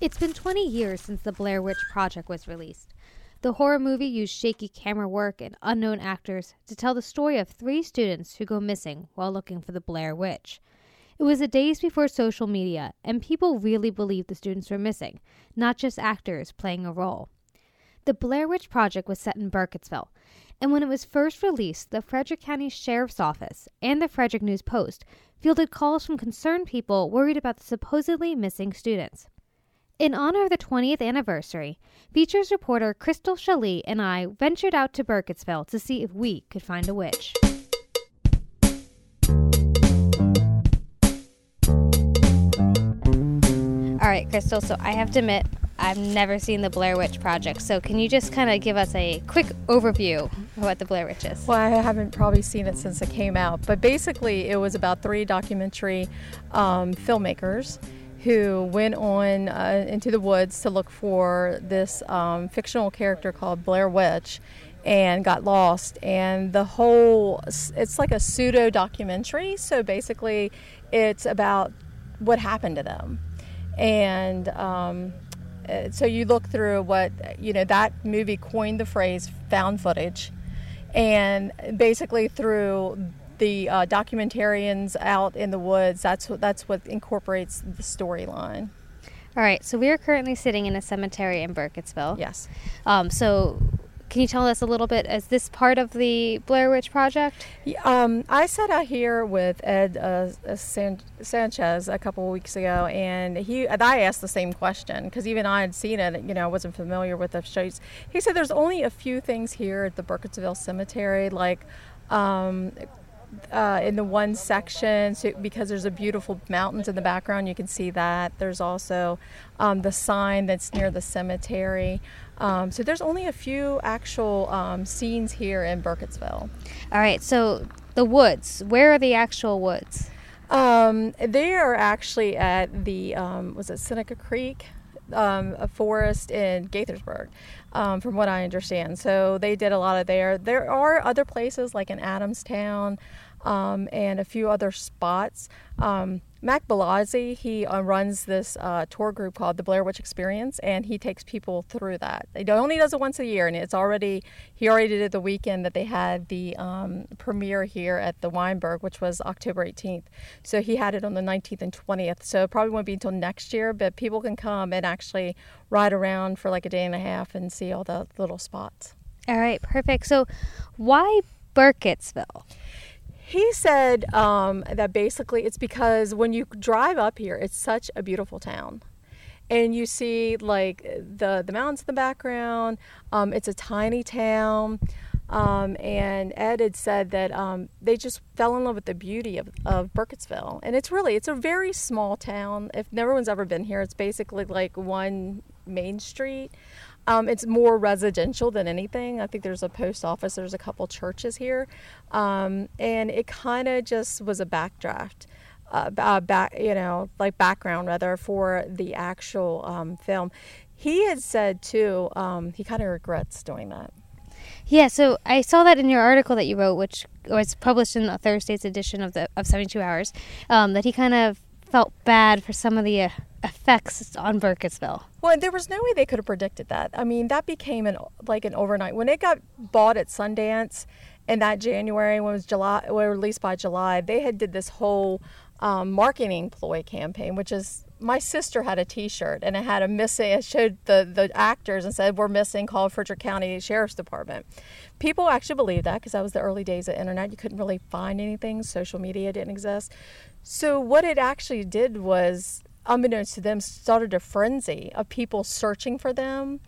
It's been 20 years since the Blair Witch Project was released. The horror movie used shaky camera work and unknown actors to tell the story of three students who go missing while looking for the Blair Witch. It was the days before social media, and people really believed the students were missing, not just actors playing a role. The Blair Witch Project was set in Burkittsville, and when it was first released, the Frederick County Sheriff's Office and the Frederick News Post fielded calls from concerned people worried about the supposedly missing students. In honor of the 20th anniversary, features reporter Crystal Schelle and I ventured out to Burkittsville to see if we could find a witch. All right, Crystal, so I have to admit, I've never seen the Blair Witch Project. So, can you just kind of give us a quick overview of what the Blair Witch is? Well, I haven't probably seen it since it came out, but basically, it was about three documentary um, filmmakers who went on uh, into the woods to look for this um, fictional character called Blair Witch and got lost. And the whole, it's like a pseudo documentary. So basically, it's about what happened to them. And um, uh, so you look through what, you know, that movie coined the phrase found footage. And basically, through the uh, documentarians out in the woods. That's what that's what incorporates the storyline. All right, so we are currently sitting in a cemetery in Burkittsville. Yes. Um, so, can you tell us a little bit? Is this part of the Blair Witch Project? Um, I sat out here with Ed uh, uh San- Sanchez a couple of weeks ago, and he and I asked the same question because even I had seen it. You know, I wasn't familiar with the shows. He said there's only a few things here at the Burkittsville Cemetery, like um, uh, in the one section so, because there's a beautiful mountains in the background. You can see that. There's also um, the sign that's near the cemetery. Um, so there's only a few actual um, scenes here in Burkittsville. All right. So the woods. Where are the actual woods? Um, they are actually at the um, was it Seneca Creek, um, a forest in Gaithersburg um, from what I understand. So they did a lot of there. There are other places like in Adamstown um, and a few other spots. Um, Mac Belazzi, he uh, runs this uh, tour group called the Blair Witch Experience, and he takes people through that. He only does it once a year, and it's already he already did it the weekend that they had the um, premiere here at the Weinberg, which was October 18th. So he had it on the 19th and 20th. So it probably won't be until next year, but people can come and actually ride around for like a day and a half and see all the little spots. All right, perfect. So why Burkittsville? He said um, that basically it's because when you drive up here, it's such a beautiful town. And you see like the, the mountains in the background. Um, it's a tiny town. Um, and Ed had said that um, they just fell in love with the beauty of, of Burkittsville. And it's really, it's a very small town. If no one's ever been here, it's basically like one main street. Um, it's more residential than anything. I think there's a post office, there's a couple churches here, um, and it kind of just was a backdraft. Uh, uh, back, you know, like background rather for the actual um, film. He had said too, um, he kind of regrets doing that. Yeah, so I saw that in your article that you wrote, which was published in the Thursday's edition of the of Seventy Two Hours, um, that he kind of felt bad for some of the uh, effects on Burkittsville. Well, there was no way they could have predicted that. I mean, that became an like an overnight when it got bought at Sundance in that January when it was July, or released by July. They had did this whole um, marketing ploy campaign, which is my sister had a T-shirt and it had a missing. It showed the the actors and said we're missing. Call Frederick County Sheriff's Department. People actually believed that because that was the early days of internet. You couldn't really find anything. Social media didn't exist. So what it actually did was, unbeknownst to them, started a frenzy of people searching for them.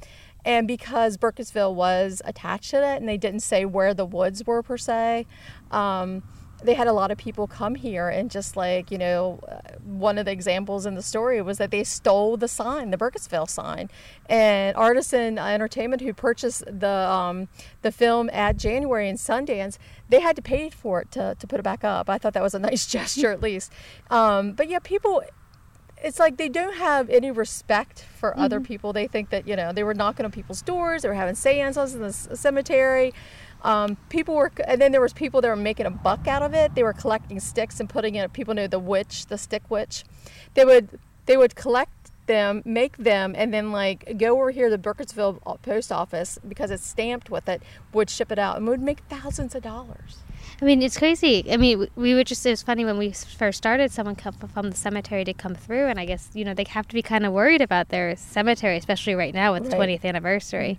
And because Burkittsville was attached to that, and they didn't say where the woods were per se, um, they had a lot of people come here and just like you know uh, one of the examples in the story was that they stole the sign the burkittsville sign. And artisan entertainment who purchased the um, the film at january and sundance they had to pay for it to, to put it back up. I thought that was a nice gesture at least. Um, but yeah people it's like they don't have any respect for mm-hmm. other people they think that you know they were knocking on people's doors they were having seances in the cemetery um, people were, and then there was people that were making a buck out of it. They were collecting sticks and putting it. People knew the witch, the stick witch. They would they would collect them, make them, and then like go over here to the Burkittsville post office because it's stamped with it, would ship it out and would make thousands of dollars. I mean, it's crazy. I mean, we were just, it was funny when we first started, someone come from the cemetery to come through, and I guess, you know, they have to be kind of worried about their cemetery, especially right now with Right. 20th anniversary.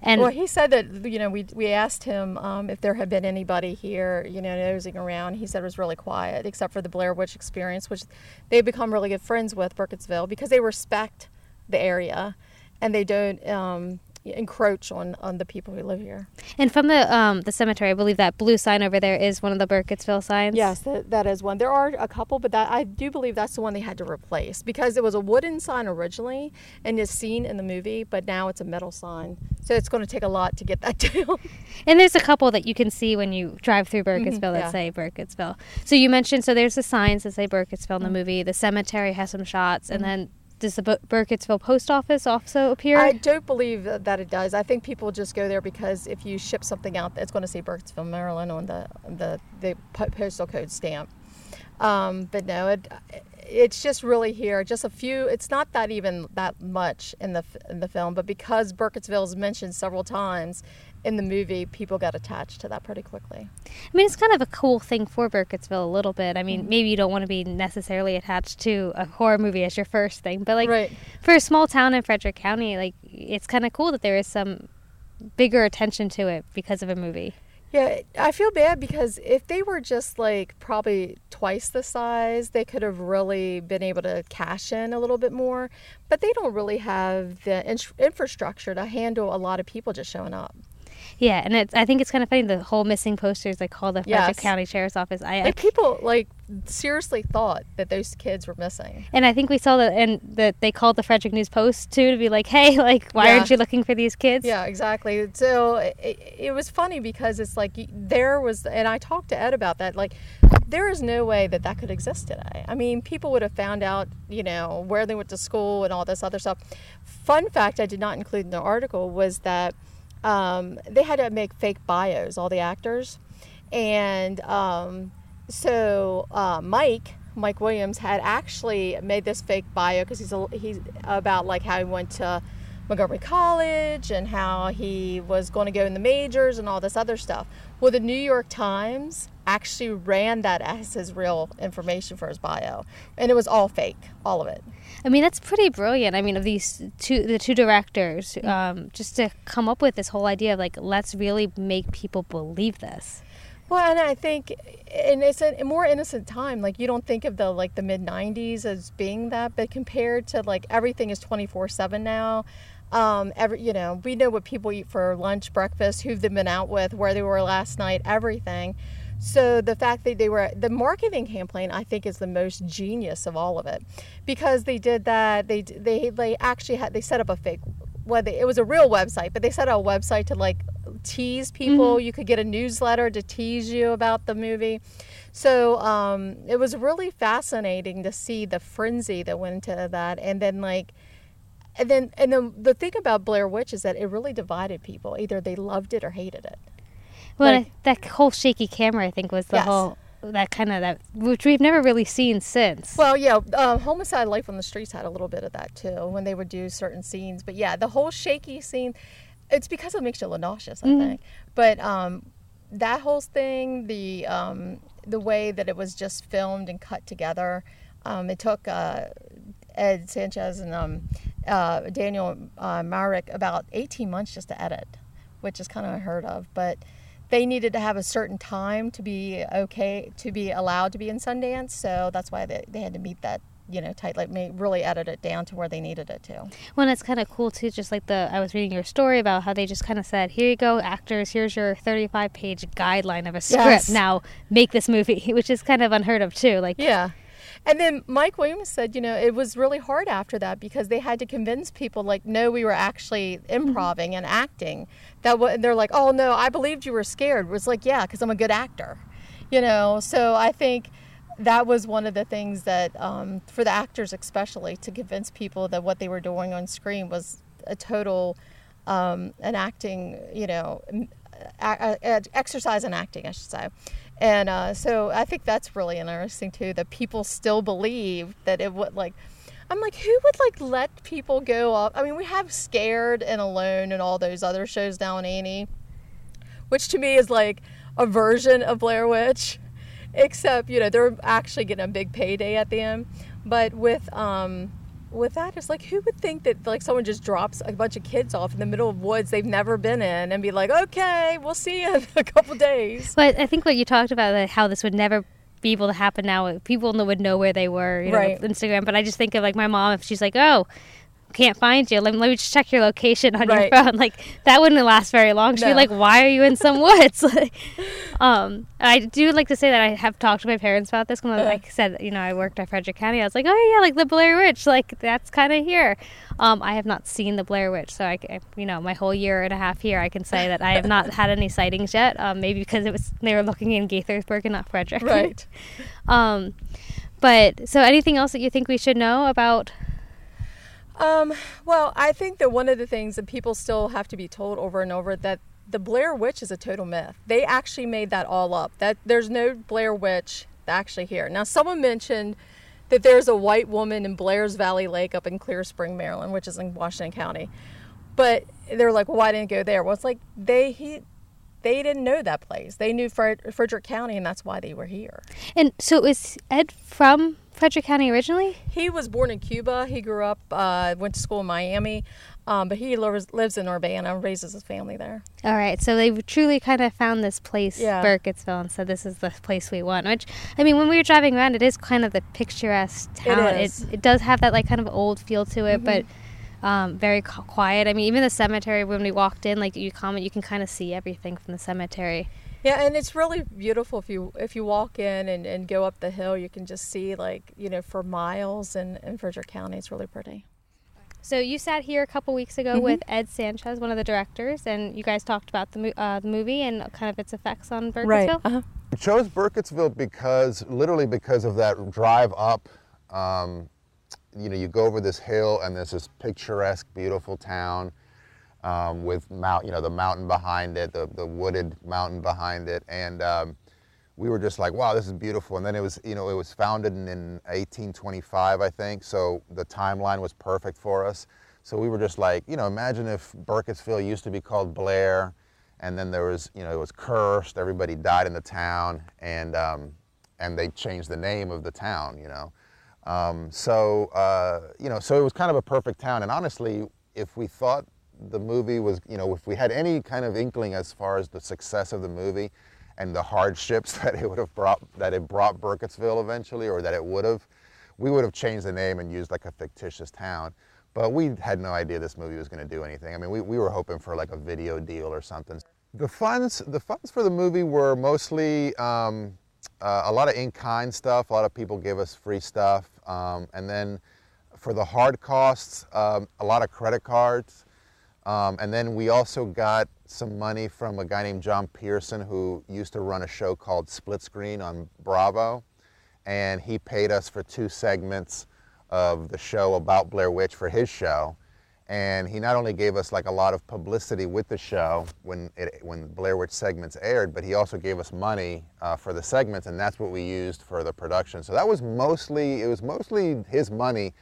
And well, he said that you know we we asked him um, if there had been anybody here, you know, nosing around. He said it was really quiet, except for the Blair Witch Experience, which they've become really good friends with Burkittsville because they respect the area, and they don't um, encroach on on the people who live here. and from the um, the cemetery, I believe that blue sign over there is one of the Burkittsville signs. Yes, that, that is one. There are a couple, but that I do believe that's the one they had to replace because it was a wooden sign originally and is seen in the movie, but now it's a metal sign. So it's going to take a lot to get that down. And there's a couple that you can see when you drive through mm-hmm, Burkittsville that yeah. say Burkittsville. So you mentioned, so there's the signs that say Burkittsville in the mm-hmm. movie. The cemetery has some shots, and mm-hmm. then does the Bu- Burkittsville post office also appear? I don't believe that that it does. I think people just go there because if you ship something out, it's going to say Burkittsville, Maryland on the the, the postal code stamp. Um, but no, it it's just really here. Just a few. It's not that even that much in the in the film, but because Burkittsville is mentioned several times in the movie, people got attached to that pretty quickly. I mean, it's kind of a cool thing for Burkittsville a little bit. I mean, mm-hmm. maybe you don't want to be necessarily attached to a horror movie as your first thing, but like Right. for a small town in Frederick County, like it's kind of cool that there is some bigger attention to it because of a movie. Yeah, I feel bad because if they were just like probably twice the size, they could have really been able to cash in a little bit more. But they don't really have the in- infrastructure to handle a lot of people just showing up. Yeah, and it's, I think it's kind of funny the whole missing posters they call the Frederick Yes. County Sheriff's Office. I, I Like people like seriously thought that those kids were missing. and I think we saw that and that they called the Frederick News Post too to be like, hey, like why Yeah. aren't you looking for these kids? Yeah, exactly. So it, it was funny because it's like there was, and I talked to Ed about that. Like, there is no way that that could exist today. I mean, people would have found out, you know, where they went to school and all this other stuff. Fun fact I did not include in the article was that um, they had to make fake bios, all the actors, and um, so uh, Mike. Mike Williams had actually made this fake bio because he's a, he's about like how he went to Montgomery College and how he was going to go in the majors and all this other stuff. Well, the New York Times actually ran that as his real information for his bio, and it was all fake, all of it. I mean, that's pretty brilliant. I mean, of these two, the two directors, um, just to come up with this whole idea of like, let's really make people believe this. Well, and I think, and it's a more innocent time. Like you don't think of the like the mid '90s as being that, but compared to like everything is 24/7 now. Um, every you know, we know what people eat for lunch, breakfast, who they've been out with, where they were last night, everything. So the fact that they were the marketing campaign, I think, is the most genius of all of it, because they did that. They they they actually had they set up a fake. Well, they, it was a real website, but they set up a website to like tease people. You could get a newsletter to tease you about the movie. So um, it was really fascinating to see the frenzy that went into that, and then like and then and then the thing about Blair Witch is that it really divided people. Either they loved it or hated it. Well, Like- that whole shaky camera, I think, was the Yes. whole that kind of that which we've never really seen since. Well, yeah, uh, Homicide Life on the Streets had a little bit of that too when they would do certain scenes. But yeah, the whole shaky scene, it's because it makes you a little nauseous, I think. But um, that whole thing, the um, the way that it was just filmed and cut together, um, it took uh, Ed Sanchez and um, uh, Daniel uh, Myrick about 18 months just to edit, which is kind of unheard of. But they needed to have a certain time to be okay to be allowed to be in Sundance, so that's why they, they had to meet that you know tight like really edit it down to where they needed it to. Well, it's kind of cool too. Just like the I was reading your story about how they just kind of said, "Here you go, actors. Here's your 35 page guideline of a script. Yes. Now make this movie," which is kind of unheard of too. Like, Yeah. And then Mike Williams said, you know, it was really hard after that because they had to convince people, like, no, we were actually improving and acting. That wa- they're like, oh no, I believed you were scared. It was like, yeah, because I'm a good actor, you know. So I think that was one of the things that, um, for the actors especially, to convince people that what they were doing on screen was a total, um, an acting, you know, m- a- a- exercise and acting, I should say. And uh, so I think that's really interesting too that people still believe that it would like. I'm like, who would like let people go up? I mean, we have Scared and Alone and all those other shows down Annie, which to me is like a version of Blair Witch, except you know they're actually getting a big payday at the end. But with um, with that, it's like who would think that like someone just drops a bunch of kids off in the middle of woods they've never been in and be like, okay, we'll see you in a couple days. But I think what you talked about, like, how this would never be able to happen now. People would know where they were, you know, Right. Instagram. But I just think of like my mom if she's like, "Oh, can't find you. Let me, let me just check your location on Right. your phone." Like that wouldn't last very long. She'd be like, "Why are you in some woods?" Um, I do like to say that I have talked to my parents about this. Because, like I said, you know, I worked at Frederick County. I was like, "Oh yeah, like the Blair Witch. Like that's kind of here." Um, I have not seen the Blair Witch, so I, you know, my whole year and a half here, I can say that I have not had any sightings yet. Um, maybe because it was they were looking in Gaithersburg and not Frederick. Right. Um, but so anything else that you think we should know about? Um, well, I think that one of the things that people still have to be told over and over that the Blair Witch is a total myth. They actually made that all up. That there's no Blair Witch actually here. Now, someone mentioned that there's a white woman in Blair's Valley Lake up in Clear Spring, Maryland, which is in Washington County. But they're like, well, why didn't it go there? Well, it's like they he they didn't know that place. They knew Fred, Frederick County, and that's why they were here. And so is Ed from Frederick County originally? He was born in Cuba. He grew up, uh, went to school in Miami, um, but he lives, lives in Urbana and raises his family there. All right, so they truly kind of found this place, Yeah. Burkittsville, and said this is the place we want. Which, I mean, when we were driving around, it is kind of the picturesque town. is. It, it does have that like kind of old feel to it, but um, very quiet. I mean, even the cemetery when we walked in, like you comment, you can kind of see everything from the cemetery. Yeah, and it's really beautiful if you if you walk in and, and go up the hill, you can just see like you know for miles in, in Frederick County. It's really pretty. So you sat here a couple weeks ago with Ed Sanchez, one of the directors, and you guys talked about the, uh, the movie and kind of its effects on Burkittsville. Uh-huh. We chose Burkittsville because, literally, because of that drive up. Um, you know, you go over this hill and there's this picturesque, beautiful town um, with mount, you know, the mountain behind it, the, the wooded mountain behind it, and um, we were just like, wow, this is beautiful. And then it was, you know, it was founded in, in 1825, I think, so the timeline was perfect for us. So we were just like, you know, imagine if Burkittsville used to be called Blair, and then there was, you know, it was cursed, everybody died in the town, and um, and they changed the name of the town, you know. Um, so uh, you know, so it was kind of a perfect town. And honestly, if we thought the movie was, you know, if we had any kind of inkling as far as the success of the movie and the hardships that it would have brought, that it brought Burkittsville eventually, or that it would have, we would have changed the name and used like a fictitious town. But we had no idea this movie was going to do anything. I mean, we, we were hoping for like a video deal or something. The funds, the funds for the movie were mostly um, uh, a lot of in-kind stuff. A lot of people gave us free stuff, um, and then for the hard costs, um, a lot of credit cards. Um, and then we also got some money from a guy named John Pierson who used to run a show called Split Screen on Bravo. And he paid us for two segments of the show about Blair Witch for his show. And he not only gave us like a lot of publicity with the show when it, when Blair Witch segments aired, but he also gave us money uh, for the segments, and that's what we used for the production. So that was mostly it was mostly his money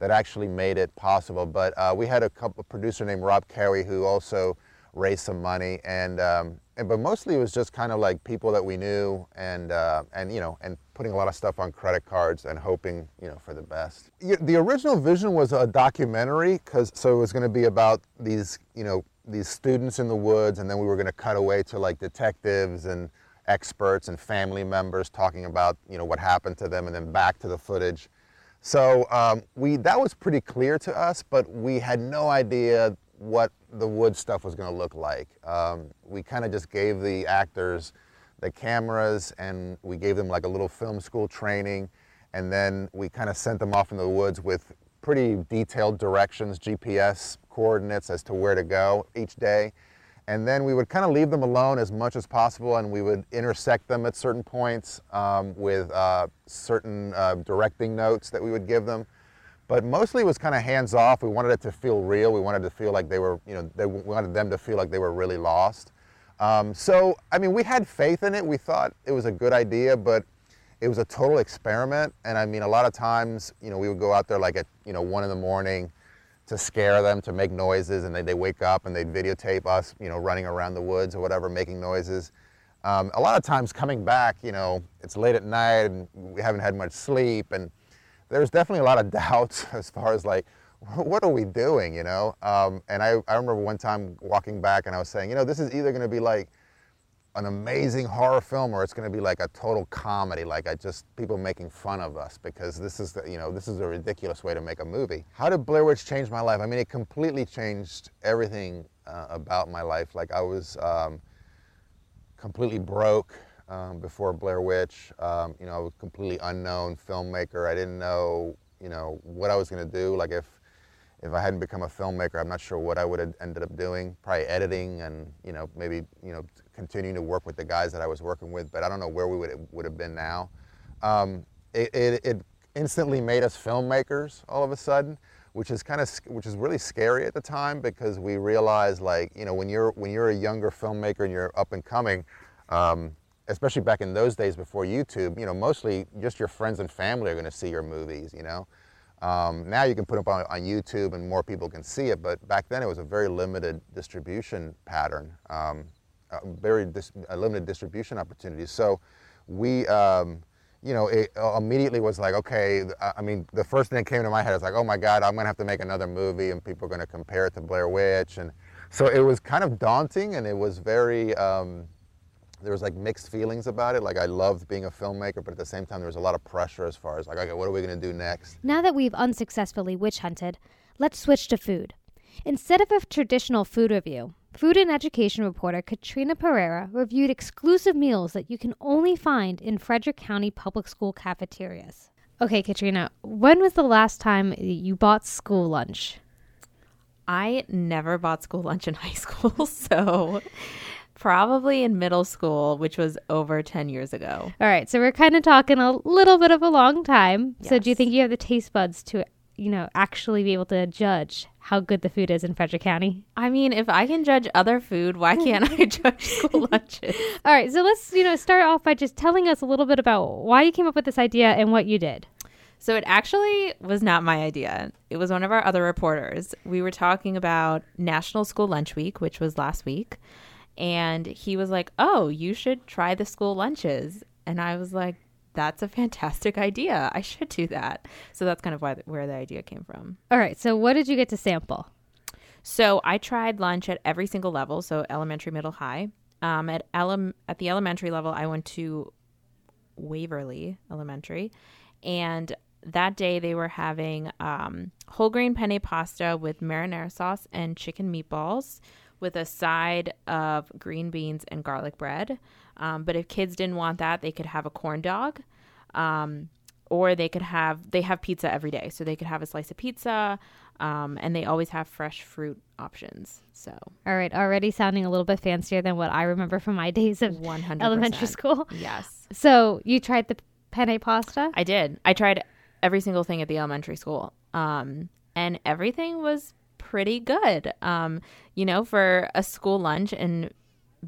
that actually made it possible. But uh, we had a couple producer named Rob Carey who also raised some money, and, um, and but mostly it was just kind of like people that we knew, and uh, and you know, and putting a lot of stuff on credit cards and hoping you know for the best. The original vision was a documentary, cause so it was going to be about these you know these students in the woods, and then we were going to cut away to like detectives and experts and family members talking about you know what happened to them, and then back to the footage. So um, we that was pretty clear to us, but we had no idea what the wood stuff was going to look like. Um, we kind of just gave the actors the cameras and we gave them like a little film school training, and then we kind of sent them off into the woods with pretty detailed directions, GPS coordinates as to where to go each day. And then we would kind of leave them alone as much as possible, and we would intersect them at certain points um, with uh, certain uh, directing notes that we would give them. But mostly it was kind of hands off. We wanted it to feel real. We wanted to feel like they were, you know, they wanted them to feel like they were really lost. Um, so, I mean, we had faith in it. We thought it was a good idea, but it was a total experiment. And I mean, a lot of times, you know, we would go out there like at, you know, one in the morning to scare them, to make noises, and they, they wake up and they'd videotape us, you know, running around the woods or whatever, making noises. Um, a lot of times coming back, you know, it's late at night and we haven't had much sleep, and there's definitely a lot of doubts as far as like, what are we doing, you know? Um, and I, I remember one time walking back and I was saying, you know, this is either going to be like an amazing horror film or it's going to be like a total comedy like I just people making fun of us because this is the, you know this is a ridiculous way to make a movie. How did blair witch change my life? I mean it completely changed everything uh, about my life. Like i was um, completely broke um, before blair witch. Um, you know i was a completely unknown filmmaker. I didn't know you know what i was going to do. Like if if I hadn't become a filmmaker, I'm not sure what I would have ended up doing. Probably editing and you know maybe you know continuing to work with the guys that I was working with. But I don't know where we would would have been now. Um, it, it, it, instantly made us filmmakers all of a sudden, which is kind of which is really scary at the time because we realized like you know when you're when you're a younger filmmaker and you're up and coming. Um, especially back in those days before YouTube, you know, mostly just your friends and family are going to see your movies, you know. Um, now you can put up on, on, YouTube and more people can see it, but back then it was a very limited distribution pattern, um, very dis limited distribution opportunities. So we, um, you know, it immediately was like, okay, I mean, the first thing that came to my head was like, oh my God, I'm gonna have to make another movie and people are gonna compare it to Blair Witch. And so it was kind of daunting and it was very, um, there was like mixed feelings about it. Like I loved being a filmmaker, but at the same time there was a lot of pressure as far as like, okay, what are we going to do next? Now that we've unsuccessfully witch hunted, let's switch to food. Instead of a traditional food review, food and education reporter Katryna Perera reviewed exclusive meals that you can only find in Frederick County public school cafeterias. Okay, Katryna, when was the last time you bought school lunch? I never bought school lunch in high school, so probably in middle school, which was over 10 years ago. All right. So we're kind of talking a little bit of a long time. Yes. So do you think you have the taste buds to, you know, actually be able to judge how good the food is in Frederick County? I mean, if I can judge other food, why can't I judge school lunches? All right. So let's, you know, start off by just telling us a little bit about why you came up with this idea and what you did. So it actually was not my idea. It was one of our other reporters. We were talking about National School Lunch Week, which was last week and he was like, "Oh, you should try the school lunches." And I was like, "That's a fantastic idea. I should do that." So that's kind of why where the idea came from. All right. So what did you get to sample? So I tried lunch at every single level, so elementary, middle, high. Um, at ele- at the elementary level, I went to Waverly Elementary, and that day they were having um, whole grain penne pasta with marinara sauce and chicken meatballs with a side of green beans and garlic bread. Um, but if kids didn't want that, they could have a corn dog. Um, or they could have they have pizza every day. So they could have a slice of pizza um, and they always have fresh fruit options. So all right already sounding a little bit fancier than what i remember from my days of 100 elementary school. Yes. So you tried the penne pasta? I did. I tried every single thing at the elementary school um, and everything was pretty good. Um, you know, for a school lunch and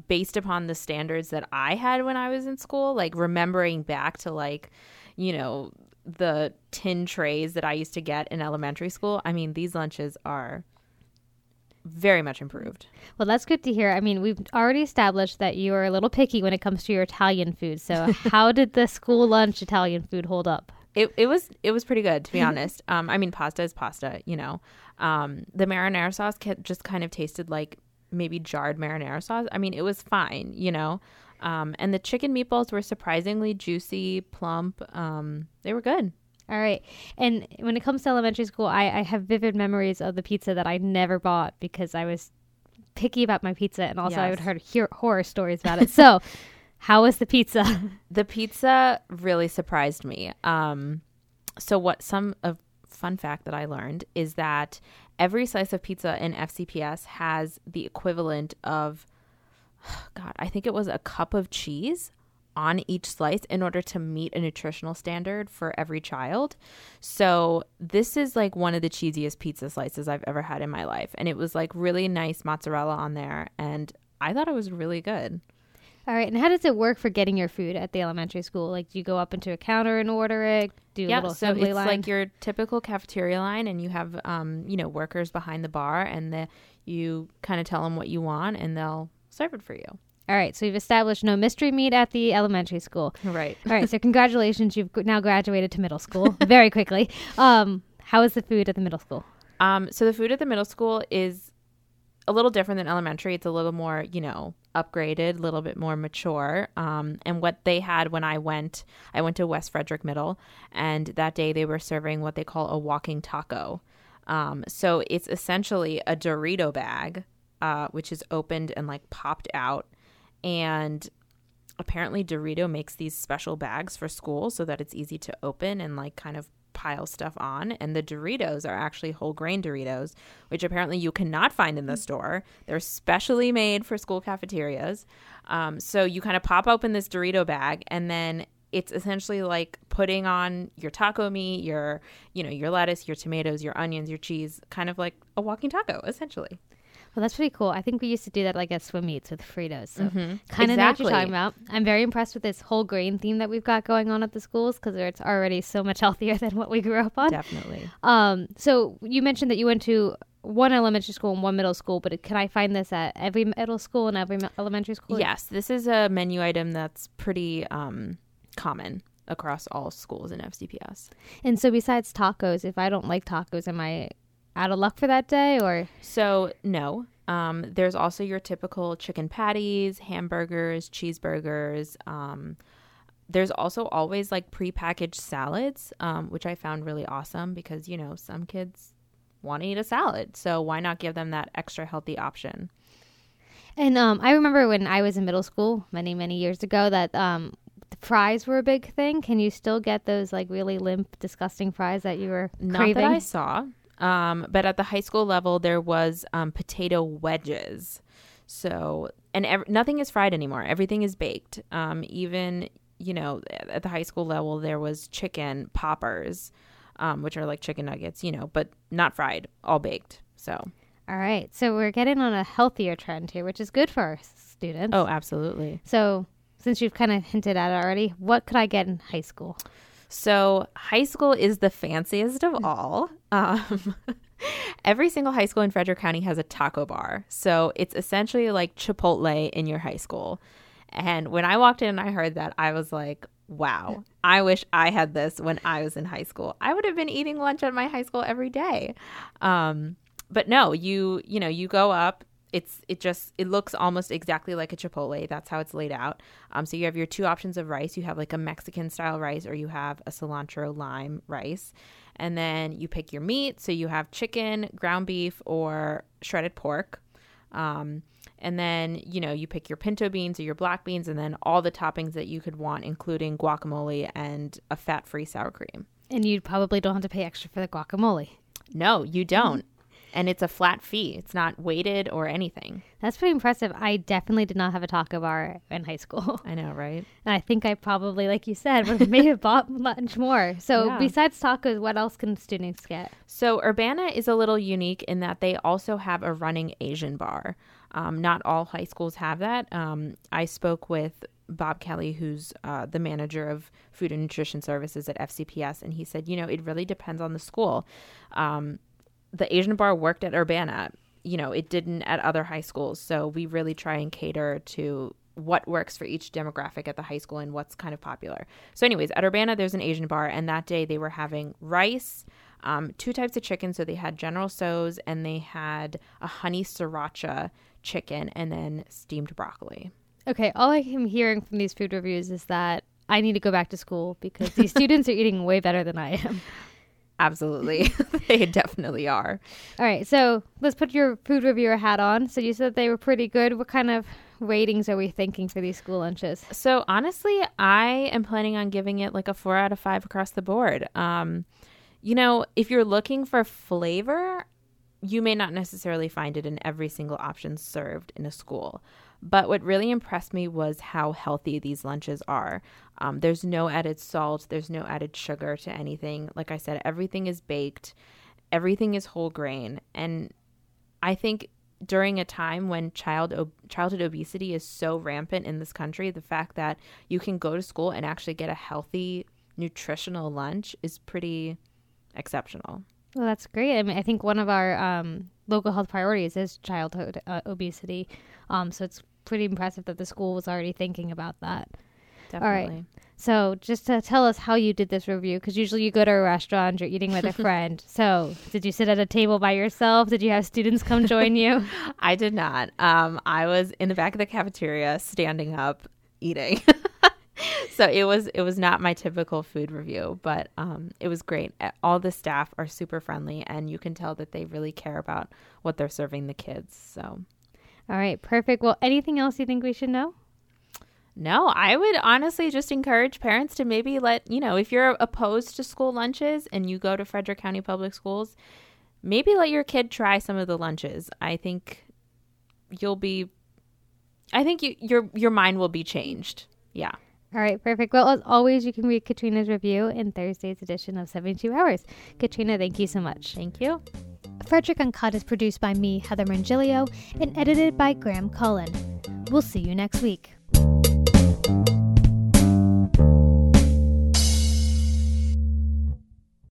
based upon the standards that I had when I was in school, like remembering back to like, you know, the tin trays that I used to get in elementary school. I mean, these lunches are very much improved. Well, that's good to hear. I mean, we've already established that you are a little picky when it comes to your Italian food. So, how did the school lunch Italian food hold up? It, it was it was pretty good to be honest. Um, I mean, pasta is pasta, you know. Um, the marinara sauce just kind of tasted like maybe jarred marinara sauce. I mean, it was fine, you know. Um, and the chicken meatballs were surprisingly juicy, plump. Um, they were good. All right. And when it comes to elementary school, I, I have vivid memories of the pizza that I never bought because I was picky about my pizza, and also yes. I would heard hear horror stories about it. So, how was the pizza? the pizza really surprised me. Um, so what some of fun fact that I learned is that every slice of pizza in FCPS has the equivalent of, God, I think it was a cup of cheese on each slice in order to meet a nutritional standard for every child. So, this is like one of the cheesiest pizza slices I've ever had in my life. And it was like really nice mozzarella on there. And I thought it was really good. All right, and how does it work for getting your food at the elementary school? Like, do you go up into a counter and order it? Do a Yeah, so it's line? like your typical cafeteria line, and you have, um, you know, workers behind the bar, and the, you kind of tell them what you want, and they'll serve it for you. All right, so you've established no mystery meat at the elementary school. Right. All right, so congratulations, you've now graduated to middle school very quickly. Um, how is the food at the middle school? Um, so the food at the middle school is a little different than elementary. It's a little more, you know, upgraded, a little bit more mature. Um, and what they had when I went, I went to West Frederick Middle, and that day they were serving what they call a walking taco. Um, so it's essentially a Dorito bag, uh, which is opened and like popped out. And apparently Dorito makes these special bags for school so that it's easy to open and like kind of pile stuff on. And the Doritos are actually whole grain Doritos, which apparently you cannot find in the store. They're specially made for school cafeterias. Um, so you kind of pop open this Dorito bag and then it's essentially like putting on your taco meat, your you know, your lettuce, your tomatoes, your onions, your cheese, kind of like a walking taco, essentially. Well, that's pretty cool. I think we used to do that like at swim meets with Fritos. So kind of know what Mm-hmm. Exactly. you're talking about. I'm very impressed with this whole grain theme that we've got going on at the schools because it's already so much healthier than what we grew up on. Definitely. Um, so you mentioned that you went to one elementary school and one middle school, but can I find this at every middle school and every elementary school? Yes, this is a menu item that's pretty um, common across all schools in FCPS. And so besides tacos, if I don't like tacos, am I out of luck for that day or? So, no. Um, there's also your typical chicken patties, hamburgers, cheeseburgers. Um, there's also always like prepackaged salads, um, which I found really awesome because, you know, some kids want to eat a salad. So, why not give them that extra healthy option? And um, I remember when I was in middle school many, many years ago that um, the fries were a big thing. Can you still get those like really limp, disgusting fries that you were Not craving? that I saw. Um, but at the high school level, there was um, potato wedges. So, and ev- nothing is fried anymore. Everything is baked. Um, even, you know, at the high school level, there was chicken poppers, um, which are like chicken nuggets, you know, but not fried, all baked. So, All right. So we're getting on a healthier trend here, which is good for our students. oh, absolutely. So since you've kind of hinted at it already, what could I get in high school? So high school is the fanciest of all. Um, every single high school in Frederick County has a taco bar. So it's essentially like Chipotle in your high school. And when I walked in and I heard that, I was like, wow, I wish I had this when I was in high school. I would have been eating lunch at my high school every day. Um, but no, you, you know, you go up, it's it just it looks almost exactly like a chipotle. That's how it's laid out. Um, so you have your two options of rice. You have like a mexican style rice or you have a cilantro lime rice. And then you pick your meat. So you have chicken ground beef or shredded pork. Um, and then you know you pick your pinto beans or your black beans and then all the toppings that you could want including guacamole and a fat-free sour cream. And you probably don't have to pay extra for the guacamole. no you don't and it's a flat fee it's not weighted or anything That's pretty impressive. I definitely did not have a taco bar in high school. i know right And I think I probably, like you said, would have maybe bought much more. So Yeah. besides tacos, what else can students get? So Urbana is a little unique in that they also have a running Asian bar. Um, not all high schools have that. Um, I spoke with Bob Kelly, who's uh, the manager of food and nutrition services at FCPS, and he said, you know, it really depends on the school. Um, the Asian bar worked at Urbana. You know, it didn't at other high schools. So we really try and cater to what works for each demographic at the high school and what's kind of popular. So, anyways, at Urbana, there's an Asian bar, and that day they were having rice, um, two types of chicken. So they had General Tso's and they had a honey sriracha chicken, and then steamed broccoli. Okay, all I am hearing from these food reviews is that I need to go back to school because these students are eating way better than I am. Absolutely, they definitely are. All right, so let's put your food reviewer hat on. So you said they were pretty good. What kind of ratings are we thinking for these school lunches? So honestly, I am planning on giving it like a four out of five across the board. Um, you know, if you're looking for flavor, you may not necessarily find it in every single option served in a school. But what really impressed me was how healthy these lunches are. Um, there's no added salt, there's no added sugar to anything. Like I said, everything is baked, everything is whole grain. And I think during a time when child ob- childhood obesity is so rampant in this country, the fact that you can go to school and actually get a healthy nutritional lunch is pretty exceptional. Well, that's great. I mean, I think one of our um, local health priorities is childhood uh, obesity. Um, so it's pretty impressive that the school was already thinking about that. Definitely. All right. So just to tell us how you did this review, because usually you go to a restaurant, you're eating with a friend. so did you sit at a table by yourself? Did you have students come join you? I did not. Um, I was in the back of the cafeteria, standing up, eating. so it was it was not my typical food review, but um, it was great. All the staff are super friendly, and you can tell that they really care about what they're serving the kids. So, all right, perfect. Well, anything else you think we should know? No, I would honestly just encourage parents to maybe let, you know, if you're opposed to school lunches and you go to Frederick County Public Schools, maybe let your kid try some of the lunches. I think you'll be I think you, your your mind will be changed. Yeah. All right, perfect. Well, as always, you can read Katryna's review in Thursday's edition of 72 Hours. Katrina, thank you so much. Thank you. Frederick Uncut is produced by me, Heather Mongilio, and edited by Graham Cullen. We'll see you next week.